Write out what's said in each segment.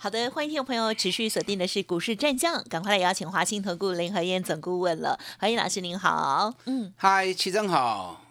好的，欢迎听众朋友持续锁定的是股市战将，赶快来邀请华信投顾林和燕总顾问了。何燕老师您好，嗯，嗨，齐正好，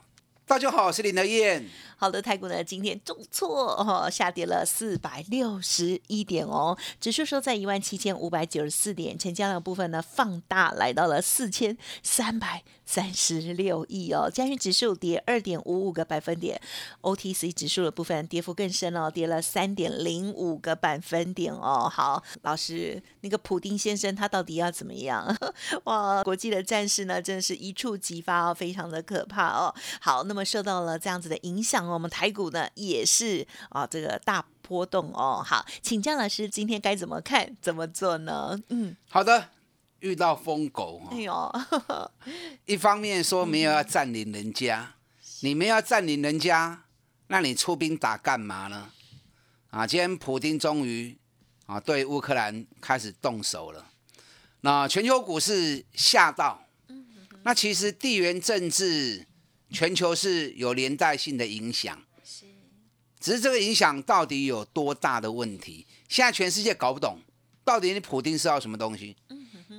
大家好，我是林和燕。好的，台股呢今天重挫哦，下跌了四百六十一点哦，指数收在一万七千五百九十四点，成交量部分呢放大来到了四千三百三十六亿哦，加权指数跌二点五五个百分点，OTC 指数的部分跌幅更深哦，跌了三点零五个百分点哦。好，老师，那个普丁先生他到底要怎么样？哇，国际的战事呢，真的是一触即发哦，非常的可怕哦。好，那么受到了这样子的影响。我们台股呢也是啊，这个大波动哦。好，请江老师今天该怎么看、怎么做呢？嗯，好的。遇到疯狗，哎呦，一方面说没有要占领人家，你们要占领人家，那你出兵打干嘛呢？啊，今天普京终于啊对乌克兰开始动手了。那全球股市吓到，那其实地缘政治。全球是有连带性的影响，是，只是这个影响到底有多大的问题？现在全世界搞不懂，到底你普京是要什么东西？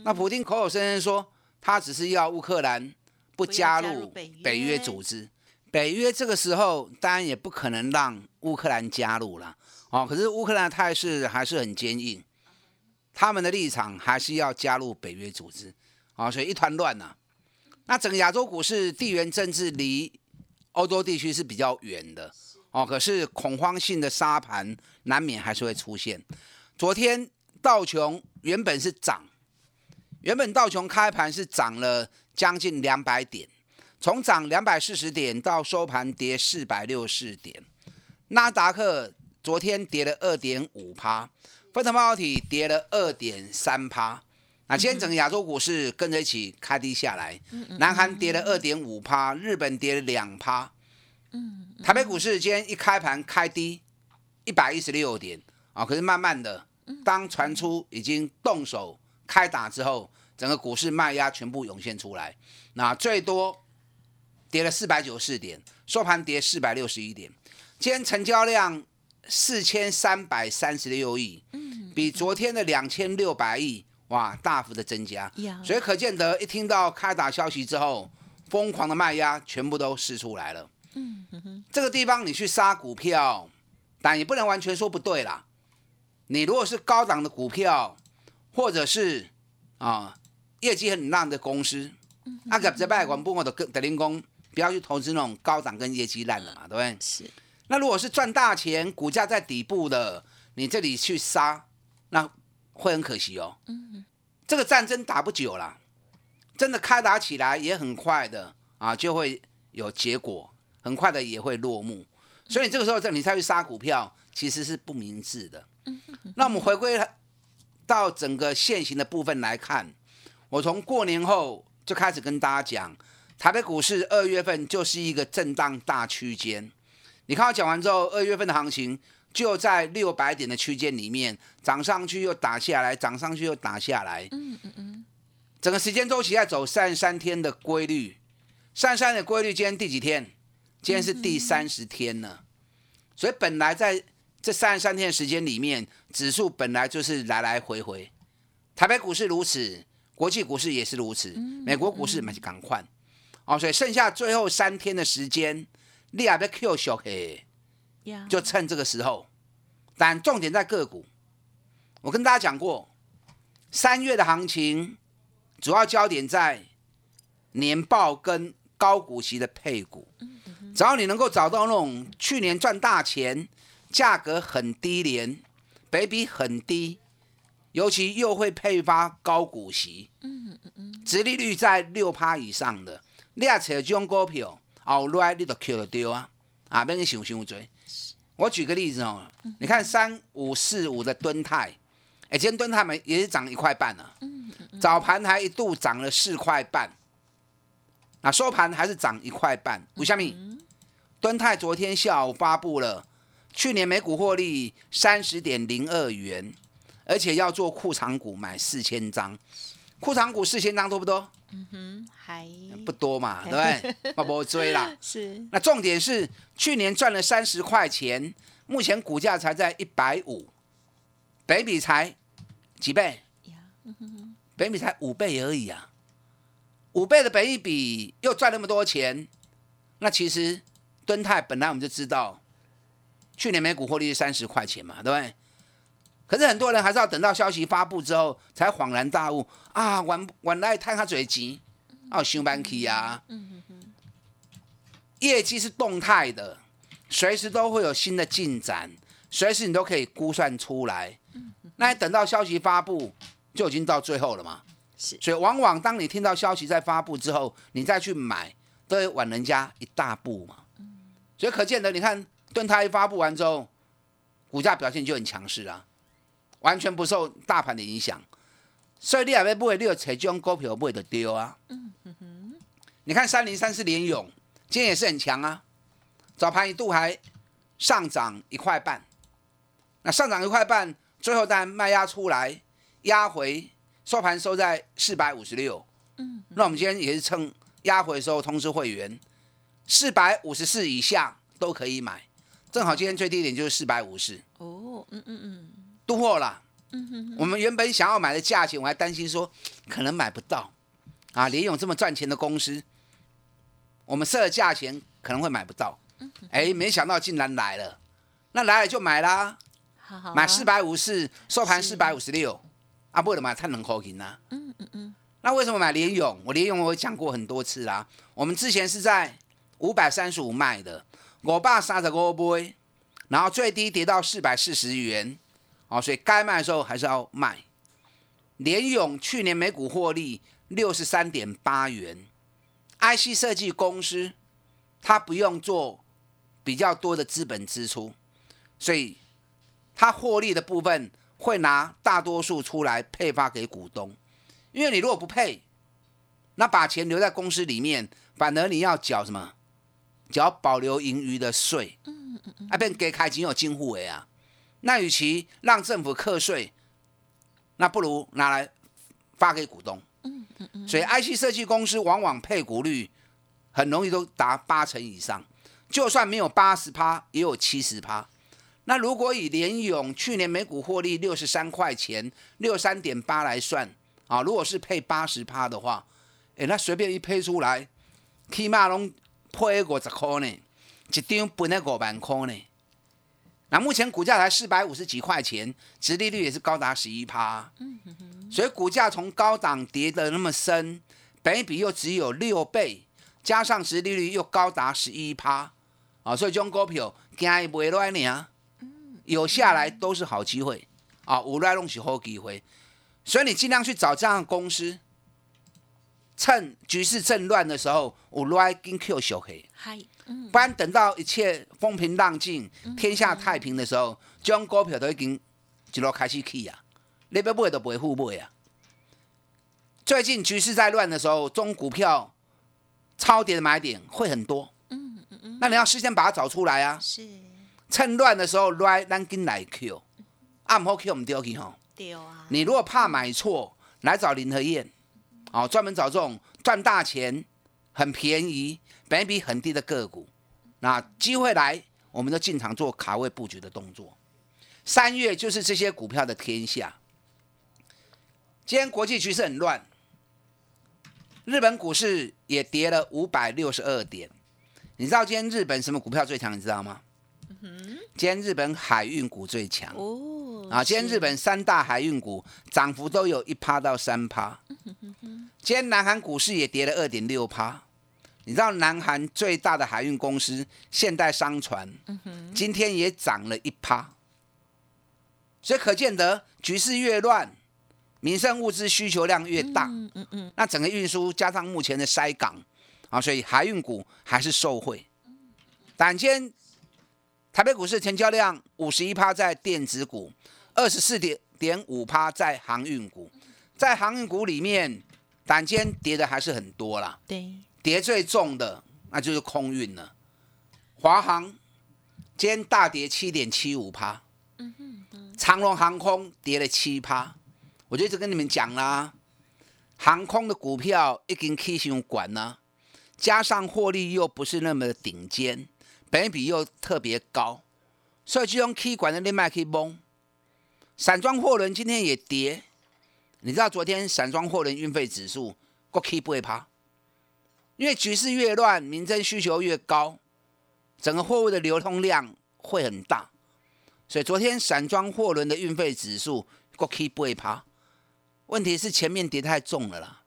那普京口口声声说他只是要乌克兰不加入北约组织，北约这个时候当然也不可能让乌克兰加入了哦。可是乌克兰的态势还是很坚硬，他们的立场还是要加入北约组织啊，所以一团乱呐。那整个亚洲股市地缘政治离欧洲地区是比较远的哦，可是恐慌性的沙盘难免还是会出现。昨天道琼原本是涨，原本道琼开盘是涨了将近两百点，从涨两百四十点到收盘跌四百六十点。纳达克昨天跌了二点五趴，分成半导体跌了二点三趴。那今天整个亚洲股市跟着一起开低下来，南韩跌了二点五趴，日本跌了两趴，嗯，台北股市今天一开盘开低一百一十六点啊，可是慢慢的，当传出已经动手开打之后，整个股市卖压全部涌现出来，那最多跌了四百九十四点，收盘跌四百六十一点，今天成交量四千三百三十六亿，比昨天的两千六百亿。哇，大幅的增加，所以可见得一听到开打消息之后，疯狂的卖压全部都释出来了。嗯哼，这个地方你去杀股票，但也不能完全说不对啦。你如果是高档的股票，或者是啊业绩很烂的公司，那个在拜管部我的德林工不要去投资那种高档跟业绩烂的嘛，对不对？是。那如果是赚大钱，股价在底部的，你这里去杀，那。会很可惜哦，嗯，这个战争打不久了，真的开打起来也很快的啊，就会有结果，很快的也会落幕，所以这个时候这你再去杀股票，其实是不明智的。那我们回归到整个现行的部分来看，我从过年后就开始跟大家讲，台北股市二月份就是一个震荡大区间。你看我讲完之后，二月份的行情。就在六百点的区间里面，涨上去又打下来，涨上去又打下来。嗯嗯嗯。整个时间周期在走三十三天的规律，三十三的规律，今天第几天？今天是第三十天了。所以本来在这三十三天的时间里面，指数本来就是来来回回。台北股市如此，国际股市也是如此，美国股市嘛是赶快。哦，所以剩下最后三天的时间，你也要 Q 小黑。就趁这个时候，但重点在个股。我跟大家讲过，三月的行情主要焦点在年报跟高股息的配股。只要你能够找到那种去年赚大钱、价格很低廉、倍比很低，尤其又会配发高股息，嗯嗯嗯，殖利率在六趴以上的，你也找这种股票，后来你就 Q 得掉啊，啊，免你想想多。我举个例子哦，你看三五四五的敦泰，哎，今天敦泰没也是涨一块半了，早盘还一度涨了四块半，那收盘还是涨一块半。吴下米，敦泰昨天下午发布了去年每股获利三十点零二元，而且要做库藏股买四千张，库藏股四千张多不多？嗯哼，还不多嘛，对不对？我不追啦。是。那重点是去年赚了三十块钱，目前股价才在一百五，北比才几倍？北比才五倍而已啊！五倍的北一比又赚那么多钱，那其实敦泰本来我们就知道，去年每股获利是三十块钱嘛，对不对？可是很多人还是要等到消息发布之后才恍然大悟啊！晚晚来探他嘴急，哦，上班去呀！业绩是动态的，随时都会有新的进展，随时你都可以估算出来。那等到消息发布。就已经到最后了嘛，是，所以往往当你听到消息在发布之后，你再去买，都会晚人家一大步嘛。所以可见的，你看盾泰一发布完之后，股价表现就很强势啊，完全不受大盘的影响。所以你也不会六扯这种股票不会的丢啊。嗯哼，你看三零三四联勇，今天也是很强啊，早盘一度还上涨一块半，那上涨一块半，最后当然卖压出来。压回收盘收在四百五十六，嗯，那我们今天也是趁压回的时候通知会员，四百五十四以下都可以买，正好今天最低点就是四百五十，哦，嗯嗯嗯，都货了，嗯哼，我们原本想要买的价钱，我还担心说可能买不到，啊，联勇这么赚钱的公司，我们设的价钱可能会买不到，哎，没想到竟然来了，那来了就买啦，好好买四百五十，收盘四百五十六。啊，为了买太能口型啦。嗯嗯嗯。那为什么买联勇？我联勇我讲过很多次啦。我们之前是在五百三十五卖的，我爸杀着我杯，然后最低跌到四百四十元，哦，所以该卖的时候还是要卖。联勇去年每股获利六十三点八元，IC 设计公司它不用做比较多的资本支出，所以它获利的部分。会拿大多数出来配发给股东，因为你如果不配，那把钱留在公司里面，反而你要缴什么？缴保留盈余的税。嗯嗯嗯。啊，变给开金有金户为啊。那与其让政府课税，那不如拿来发给股东。嗯嗯嗯。所以，IC 设计公司往往配股率很容易都达八成以上，就算没有八十趴，也有七十趴。那如果以联勇去年每股获利六十三块钱，六三点八来算啊，如果是配八十趴的话，哎，那随便一配出来，起码拢配五十块呢，一张分了五万块呢。那目前股价才四百五十几块钱，殖利率也是高达十一趴。嗯。所以股价从高档跌得那么深，本比又只有六倍，加上殖利率又高达十一趴，啊，所以这种股票惊伊卖落来呢。有下来都是好机会啊，无来弄起好机会，所以你尽量去找这样的公司，趁局势正乱的时候，我来跟 Q 小黑，嗨，不然等到一切风平浪静、天下太平的时候，这种股票都已经一路开始起啊，你要买都不会互买啊。最近局势在乱的时候，中股票超跌的买点会很多，嗯嗯嗯，那你要事先把它找出来啊，是。趁乱的时候来，咱跟来 Q，啊，唔好 Q 唔丢去吼。丢啊！你如果怕买错，来找林和燕，哦，专门找这种赚大钱、很便宜、本比很低的个股。那机会来，我们就进场做卡位布局的动作。三月就是这些股票的天下。今天国际局势很乱，日本股市也跌了五百六十二点。你知道今天日本什么股票最强？你知道吗？今天日本海运股最强哦，啊，今天日本三大海运股涨幅都有一趴到三趴。今天南韩股市也跌了二点六趴。你知道南韩最大的海运公司现代商船，今天也涨了一趴。所以可见得局势越乱，民生物资需求量越大。嗯嗯，那整个运输加上目前的塞港啊，所以海运股还是受惠。但今天。台北股市成交量五十一趴在电子股，二十四点点五趴在航运股，在航运股里面，单间跌的还是很多啦。对，跌最重的那就是空运了。华航今天大跌七点七五趴，长龙航空跌了七趴。我就一直跟你们讲啦，航空的股票已经 K 线管了，加上获利又不是那么的顶尖，本比又特别高，所以就用 K 管的另外可以崩。散装货轮今天也跌，你知道昨天散装货轮运费指数个 K 不会趴，因为局势越乱，民生需求越高，整个货物的流通量会很大，所以昨天散装货轮的运费指数个 K 不会趴。问题是前面跌太重了啦，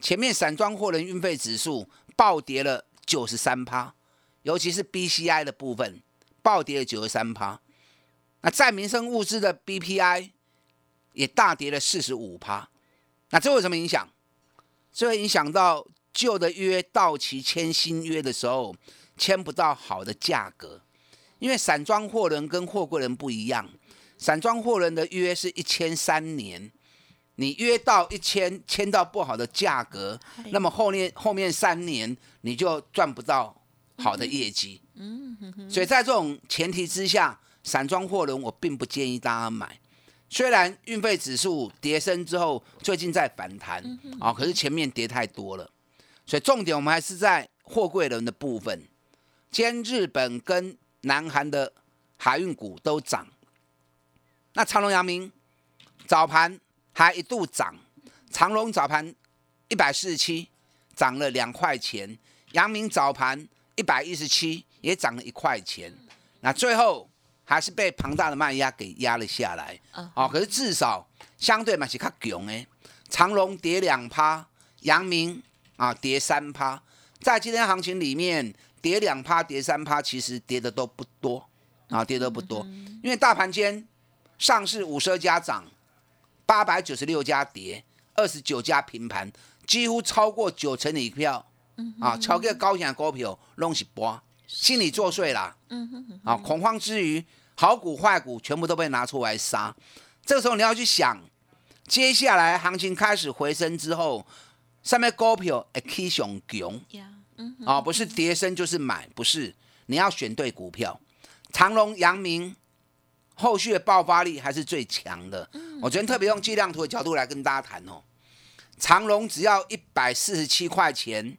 前面散装货轮运费指数暴跌了九十三趴，尤其是 BCI 的部分暴跌了九十三趴。那在民生物资的 BPI 也大跌了四十五趴，那这有什么影响？这会影响到旧的约到期签新约的时候签不到好的价格，因为散装货轮跟货柜轮不一样，散装货轮的约是一签三年，你约到一签签到不好的价格，那么后面后面三年你就赚不到好的业绩。嗯，所以在这种前提之下。散装货轮我并不建议大家买，虽然运费指数跌升之后最近在反弹啊，可是前面跌太多了，所以重点我们还是在货柜轮的部分。今天日本跟南韩的海运股都涨，那长隆、阳明早盘还一度涨，长隆早盘一百四十七涨了两块钱，阳明早盘一百一十七也涨了一块钱，那最后。还是被庞大的卖压给压了下来，哦，可是至少相对嘛是较强诶。长隆跌两趴，阳明啊跌三趴，在今天行情里面跌两趴、跌三趴，其实跌的都不多啊，跌的不多。因为大盘间上市五十二家涨，八百九十六家跌，二十九家平盘，几乎超过九成的票啊，超过高价股票拢是波，心理作祟啦，啊，恐慌之余。好股坏股全部都被拿出来杀，这个时候你要去想，接下来行情开始回升之后，上面股票会起上强，啊，不是跌升就是买，不是，你要选对股票。长隆、阳明后续的爆发力还是最强的。我昨天特别用计量图的角度来跟大家谈哦，长隆只要一百四十七块钱，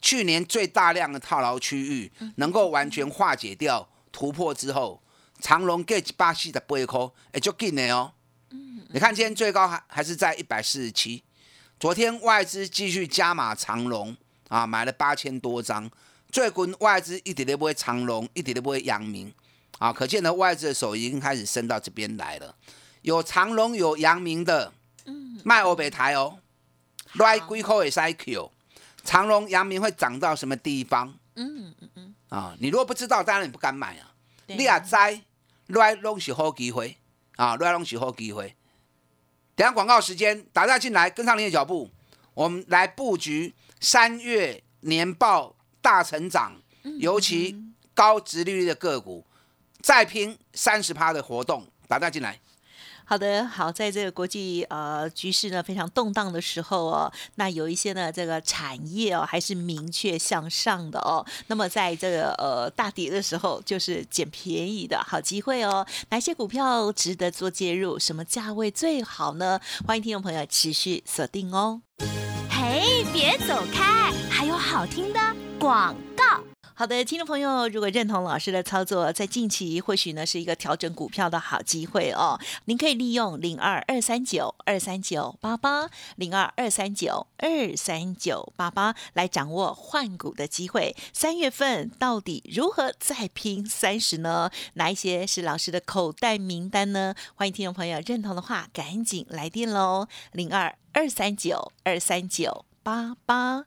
去年最大量的套牢区域能够完全化解掉，突破之后。长隆 gauge 八四的八块，哎，就近的哦。你看今天最高还还是在一百四十七。昨天外资继续加码长隆啊，买了八千多张。最近外资一点都不会长隆，一点都不会阳明啊，可见呢外资的手已经开始伸到这边来了。有长隆有阳明的，卖欧北台哦。来几块也塞 Q。长隆阳明会涨到什么地方？嗯嗯嗯。啊，你如果不知道，当然你不敢买啊。你也知。来拢是好机会啊！来拢是好机会。等下广告时间，大家进来跟上您的脚步，我们来布局三月年报大成长，尤其高值利率的个股，再拼三十趴的活动，大家进来。好的，好，在这个国际呃局势呢非常动荡的时候哦，那有一些呢这个产业哦还是明确向上的哦。那么在这个呃大跌的时候，就是捡便宜的好机会哦。哪些股票值得做介入？什么价位最好呢？欢迎听众朋友持续锁定哦。嘿，别走开，还有好听的广。好的，听众朋友，如果认同老师的操作，在近期或许呢是一个调整股票的好机会哦。您可以利用零二二三九二三九八八零二二三九二三九八八来掌握换股的机会。三月份到底如何再拼三十呢？哪一些是老师的口袋名单呢？欢迎听众朋友认同的话，赶紧来电喽，零二二三九二三九八八。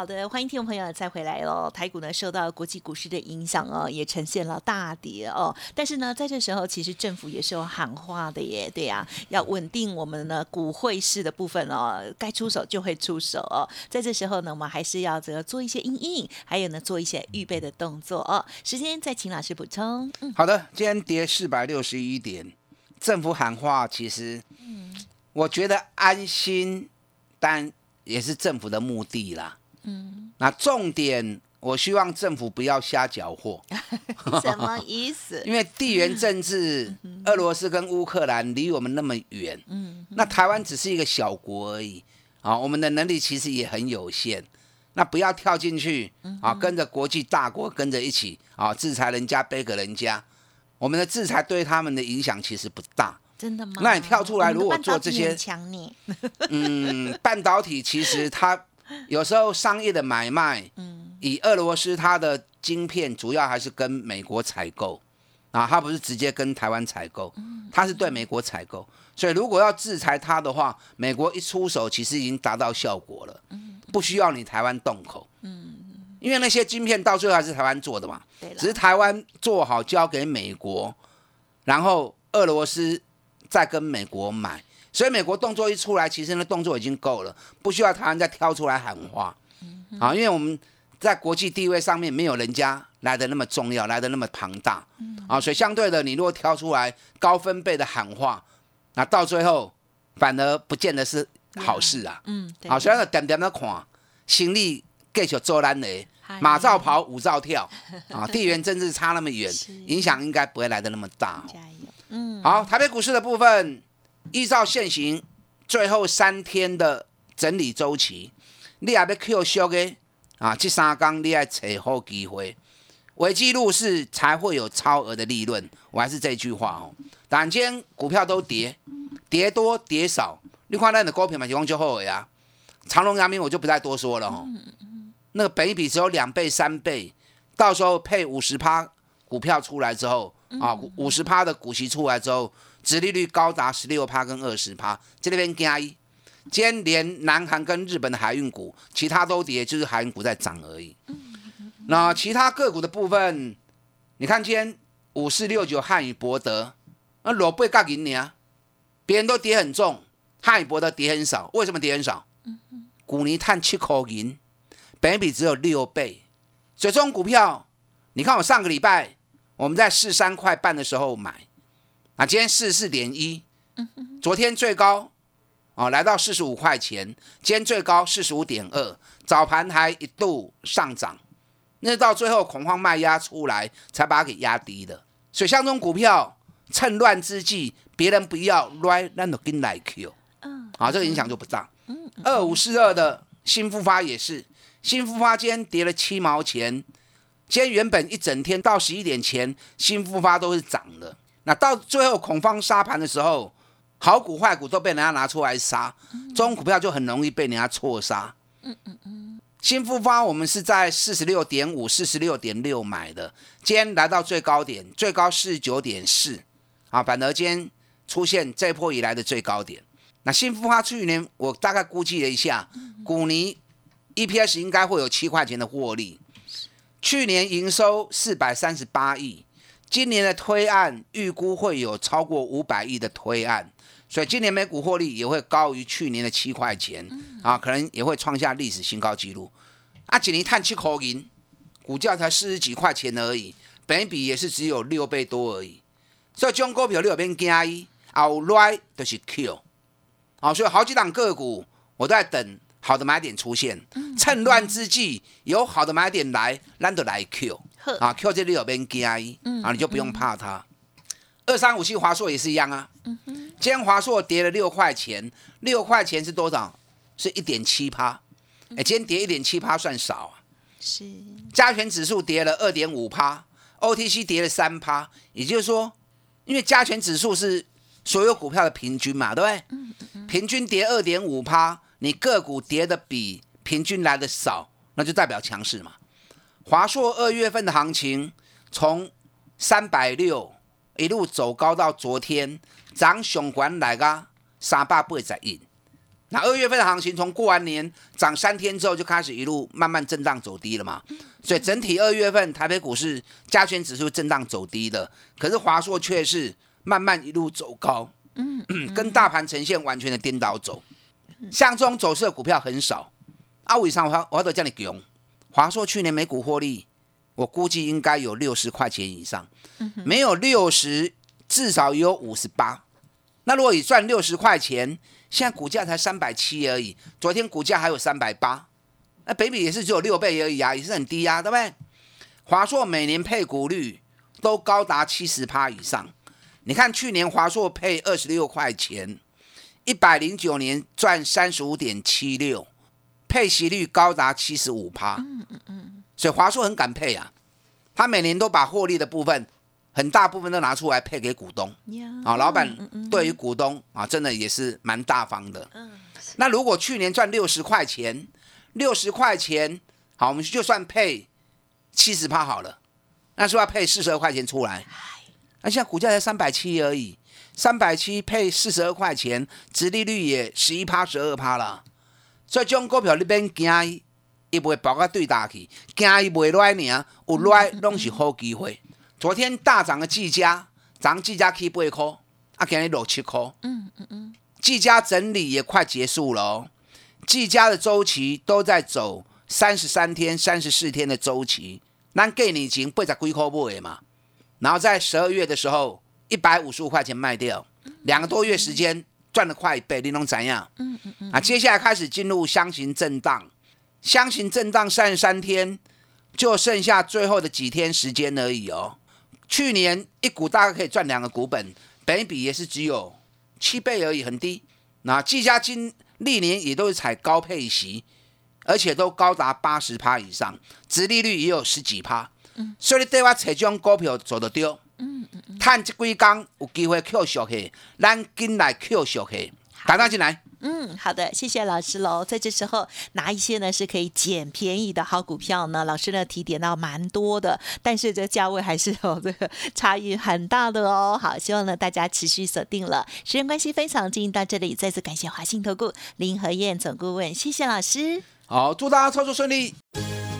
好的，欢迎听众朋友再回来喽。台股呢受到国际股市的影响哦，也呈现了大跌哦。但是呢，在这时候其实政府也是有喊话的耶，对呀，要稳定我们呢股汇市的部分哦，该出手就会出手哦。在这时候呢，我们还是要这个做一些应应，还有呢做一些预备的动作哦。时间再请老师补充。嗯，好的，今天跌四百六十一点，政府喊话，其实，嗯，我觉得安心，但也是政府的目的啦。嗯，那重点，我希望政府不要瞎搅和。什么意思？因为地缘政治，俄罗斯跟乌克兰离我们那么远，嗯，那台湾只是一个小国而已啊，我们的能力其实也很有限。那不要跳进去啊，跟着国际大国跟着一起啊，制裁人家，背给人家。我们的制裁对他们的影响其实不大。真的吗？那你跳出来，如果做这些，嗯，半导体其实它。有时候商业的买卖，嗯，以俄罗斯它的晶片主要还是跟美国采购，啊，它不是直接跟台湾采购，它是对美国采购，所以如果要制裁它的话，美国一出手其实已经达到效果了，不需要你台湾动口，嗯，因为那些晶片到最后还是台湾做的嘛，只是台湾做好交给美国，然后俄罗斯再跟美国买。所以美国动作一出来，其实那动作已经够了，不需要台湾再挑出来喊话啊！因为我们在国际地位上面没有人家来的那么重要，来的那么庞大啊！所以相对的，你如果挑出来高分贝的喊话，那到最后反而不见得是好事啊！嗯，好，所以要点点的看，心力继续做咱的马照跑，舞照跳 啊！地缘政治差那么远，影响应该不会来的那么大。加油！嗯，好，台北股市的部分。依照现行最后三天的整理周期，你也要 Q 修的啊，这三天你要找好机会。尾记录是才会有超额的利润，我还是这句话哦。但今天股票都跌，跌多跌少，你看那的股票嘛，情况就好呀。长隆、阳明我就不再多说了哦。那个本比只有两倍、三倍，到时候配五十趴股票出来之后啊，五十趴的股息出来之后。殖利率高达十六趴跟二十趴，这里边加一，今天连南韩跟日本的海运股，其他都跌，就是海运股在涨而已。那其他个股的部分，你看今天五四六九汉语博德，那罗贝嘎银呢？别人都跌很重，汉语博德跌很少，为什么跌很少？股尼碳七口银，本比只有六倍，所以这种股票，你看我上个礼拜我们在四三块半的时候买。啊，今天四十四点一，昨天最高哦，来到四十五块钱，今天最高四十五点二，早盘还一度上涨，那到最后恐慌卖压出来，才把它给压低的。所以像这种股票，趁乱之际，别人不要，right，那都跟来 Q，嗯，啊，这个影响就不大。嗯，二五四二的新复发也是，新复发今天跌了七毛钱，今天原本一整天到十一点前，新复发都是涨的。那到最后恐慌杀盘的时候，好股坏股都被人家拿出来杀，中股票就很容易被人家错杀。嗯嗯嗯。新复发我们是在四十六点五、四十六点六买的，今天来到最高点，最高四十九点四，啊，反而今天出现这波以来的最高点。那新复发去年我大概估计了一下，股尼 EPS 应该会有七块钱的获利，去年营收四百三十八亿。今年的推案预估会有超过五百亿的推案，所以今年每股获利也会高于去年的七块钱啊，可能也会创下历史新高纪录。啊，锦年探七口银，股价才四十几块钱而已，本比也是只有六倍多而已。所以中股票六边加一，后来都是 Q，好，所以好几档个股我都在等好的买点出现，趁乱之际有好的买点来，咱就来 Q。啊，Q 这里有边加啊，你就不用怕它。二三五七华硕也是一样啊。嗯哼。今天华硕跌了六块钱，六块钱是多少？是一点七趴。哎，今天跌一点七趴算少啊。是加权指数跌了二点五趴，OTC 跌了三趴，也就是说，因为加权指数是所有股票的平均嘛，对不对？嗯嗯平均跌二点五趴，你个股跌的比平均来的少，那就代表强势嘛。华硕二月份的行情从三百六一路走高到昨天涨熊管来个三百八十一。那二月份的行情从过完年涨三天之后就开始一路慢慢震荡走低了嘛，所以整体二月份台北股市加权指数震荡走低的，可是华硕却是慢慢一路走高，嗯，跟大盘呈现完全的颠倒走，像这种走势的股票很少。阿伟上我我都叫你用华硕去年每股获利，我估计应该有六十块钱以上，没有六十至少也有五十八。那如果你赚六十块钱？现在股价才三百七而已，昨天股价还有三百八，那北比也是只有六倍而已啊，也是很低呀，对不对？华硕每年配股率都高达七十趴以上，你看去年华硕配二十六块钱，一百零九年赚三十五点七六，配息率高达七十五趴，嗯嗯嗯，所以华硕很敢配啊，他每年都把获利的部分。很大部分都拿出来配给股东，啊，老板对于股东啊，真的也是蛮大方的。那如果去年赚六十块钱，六十块钱，好，我们就算配七十趴好了，那是要配四十二块钱出来。那现在股价才三百七而已，三百七配四十二块钱，殖利率也十一趴、十二趴了。所以这种股票你边惊，伊不会爆个对打去，惊伊袂来呢，有来拢是好机会。昨天大涨的技嘉，涨技嘉起八块，啊，今日六七块。嗯嗯嗯，技嘉整理也快结束了哦。技嘉的周期都在走三十三天、三十四天的周期。咱给你钱八十几块买嘛，然后在十二月的时候一百五十五块钱卖掉，两个多月时间赚了快一倍，你能怎样？嗯嗯嗯。啊，接下来开始进入箱型震荡，箱型震荡三十三天，就剩下最后的几天时间而已哦。去年一股大概可以赚两个股本，本比也是只有七倍而已，很低。那技嘉金历年也都是采高配息，而且都高达八十趴以上，殖利率也有十几趴。嗯，所以对我这种股票走得丢。嗯嗯嗯，探这几工有机会 Q 小去，咱进来 Q 小去，打打进来。嗯，好的，谢谢老师喽。在这时候，哪一些呢是可以捡便宜的好股票呢？老师呢提点到蛮多的，但是这价位还是有这个差异很大的哦。好，希望呢大家持续锁定了。时间关系，分享进行到这里，再次感谢华信投顾林和燕总顾问，谢谢老师。好，祝大家操作顺利。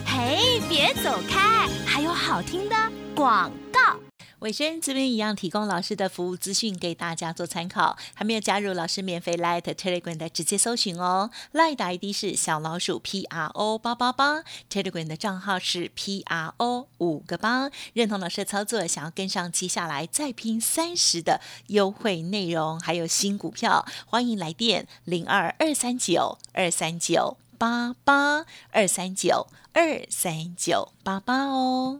嘿，别走开，还有好听的广告。伟轩这边一样提供老师的服务资讯给大家做参考，还没有加入老师免费 Light Telegram 的直接搜寻哦，Light ID 是小老鼠 P R O 八八八，Telegram 的账号是 P R O 五个八，认同老师的操作，想要跟上接下来再拼三十的优惠内容，还有新股票，欢迎来电零二二三九二三九八八二三九二三九八八哦。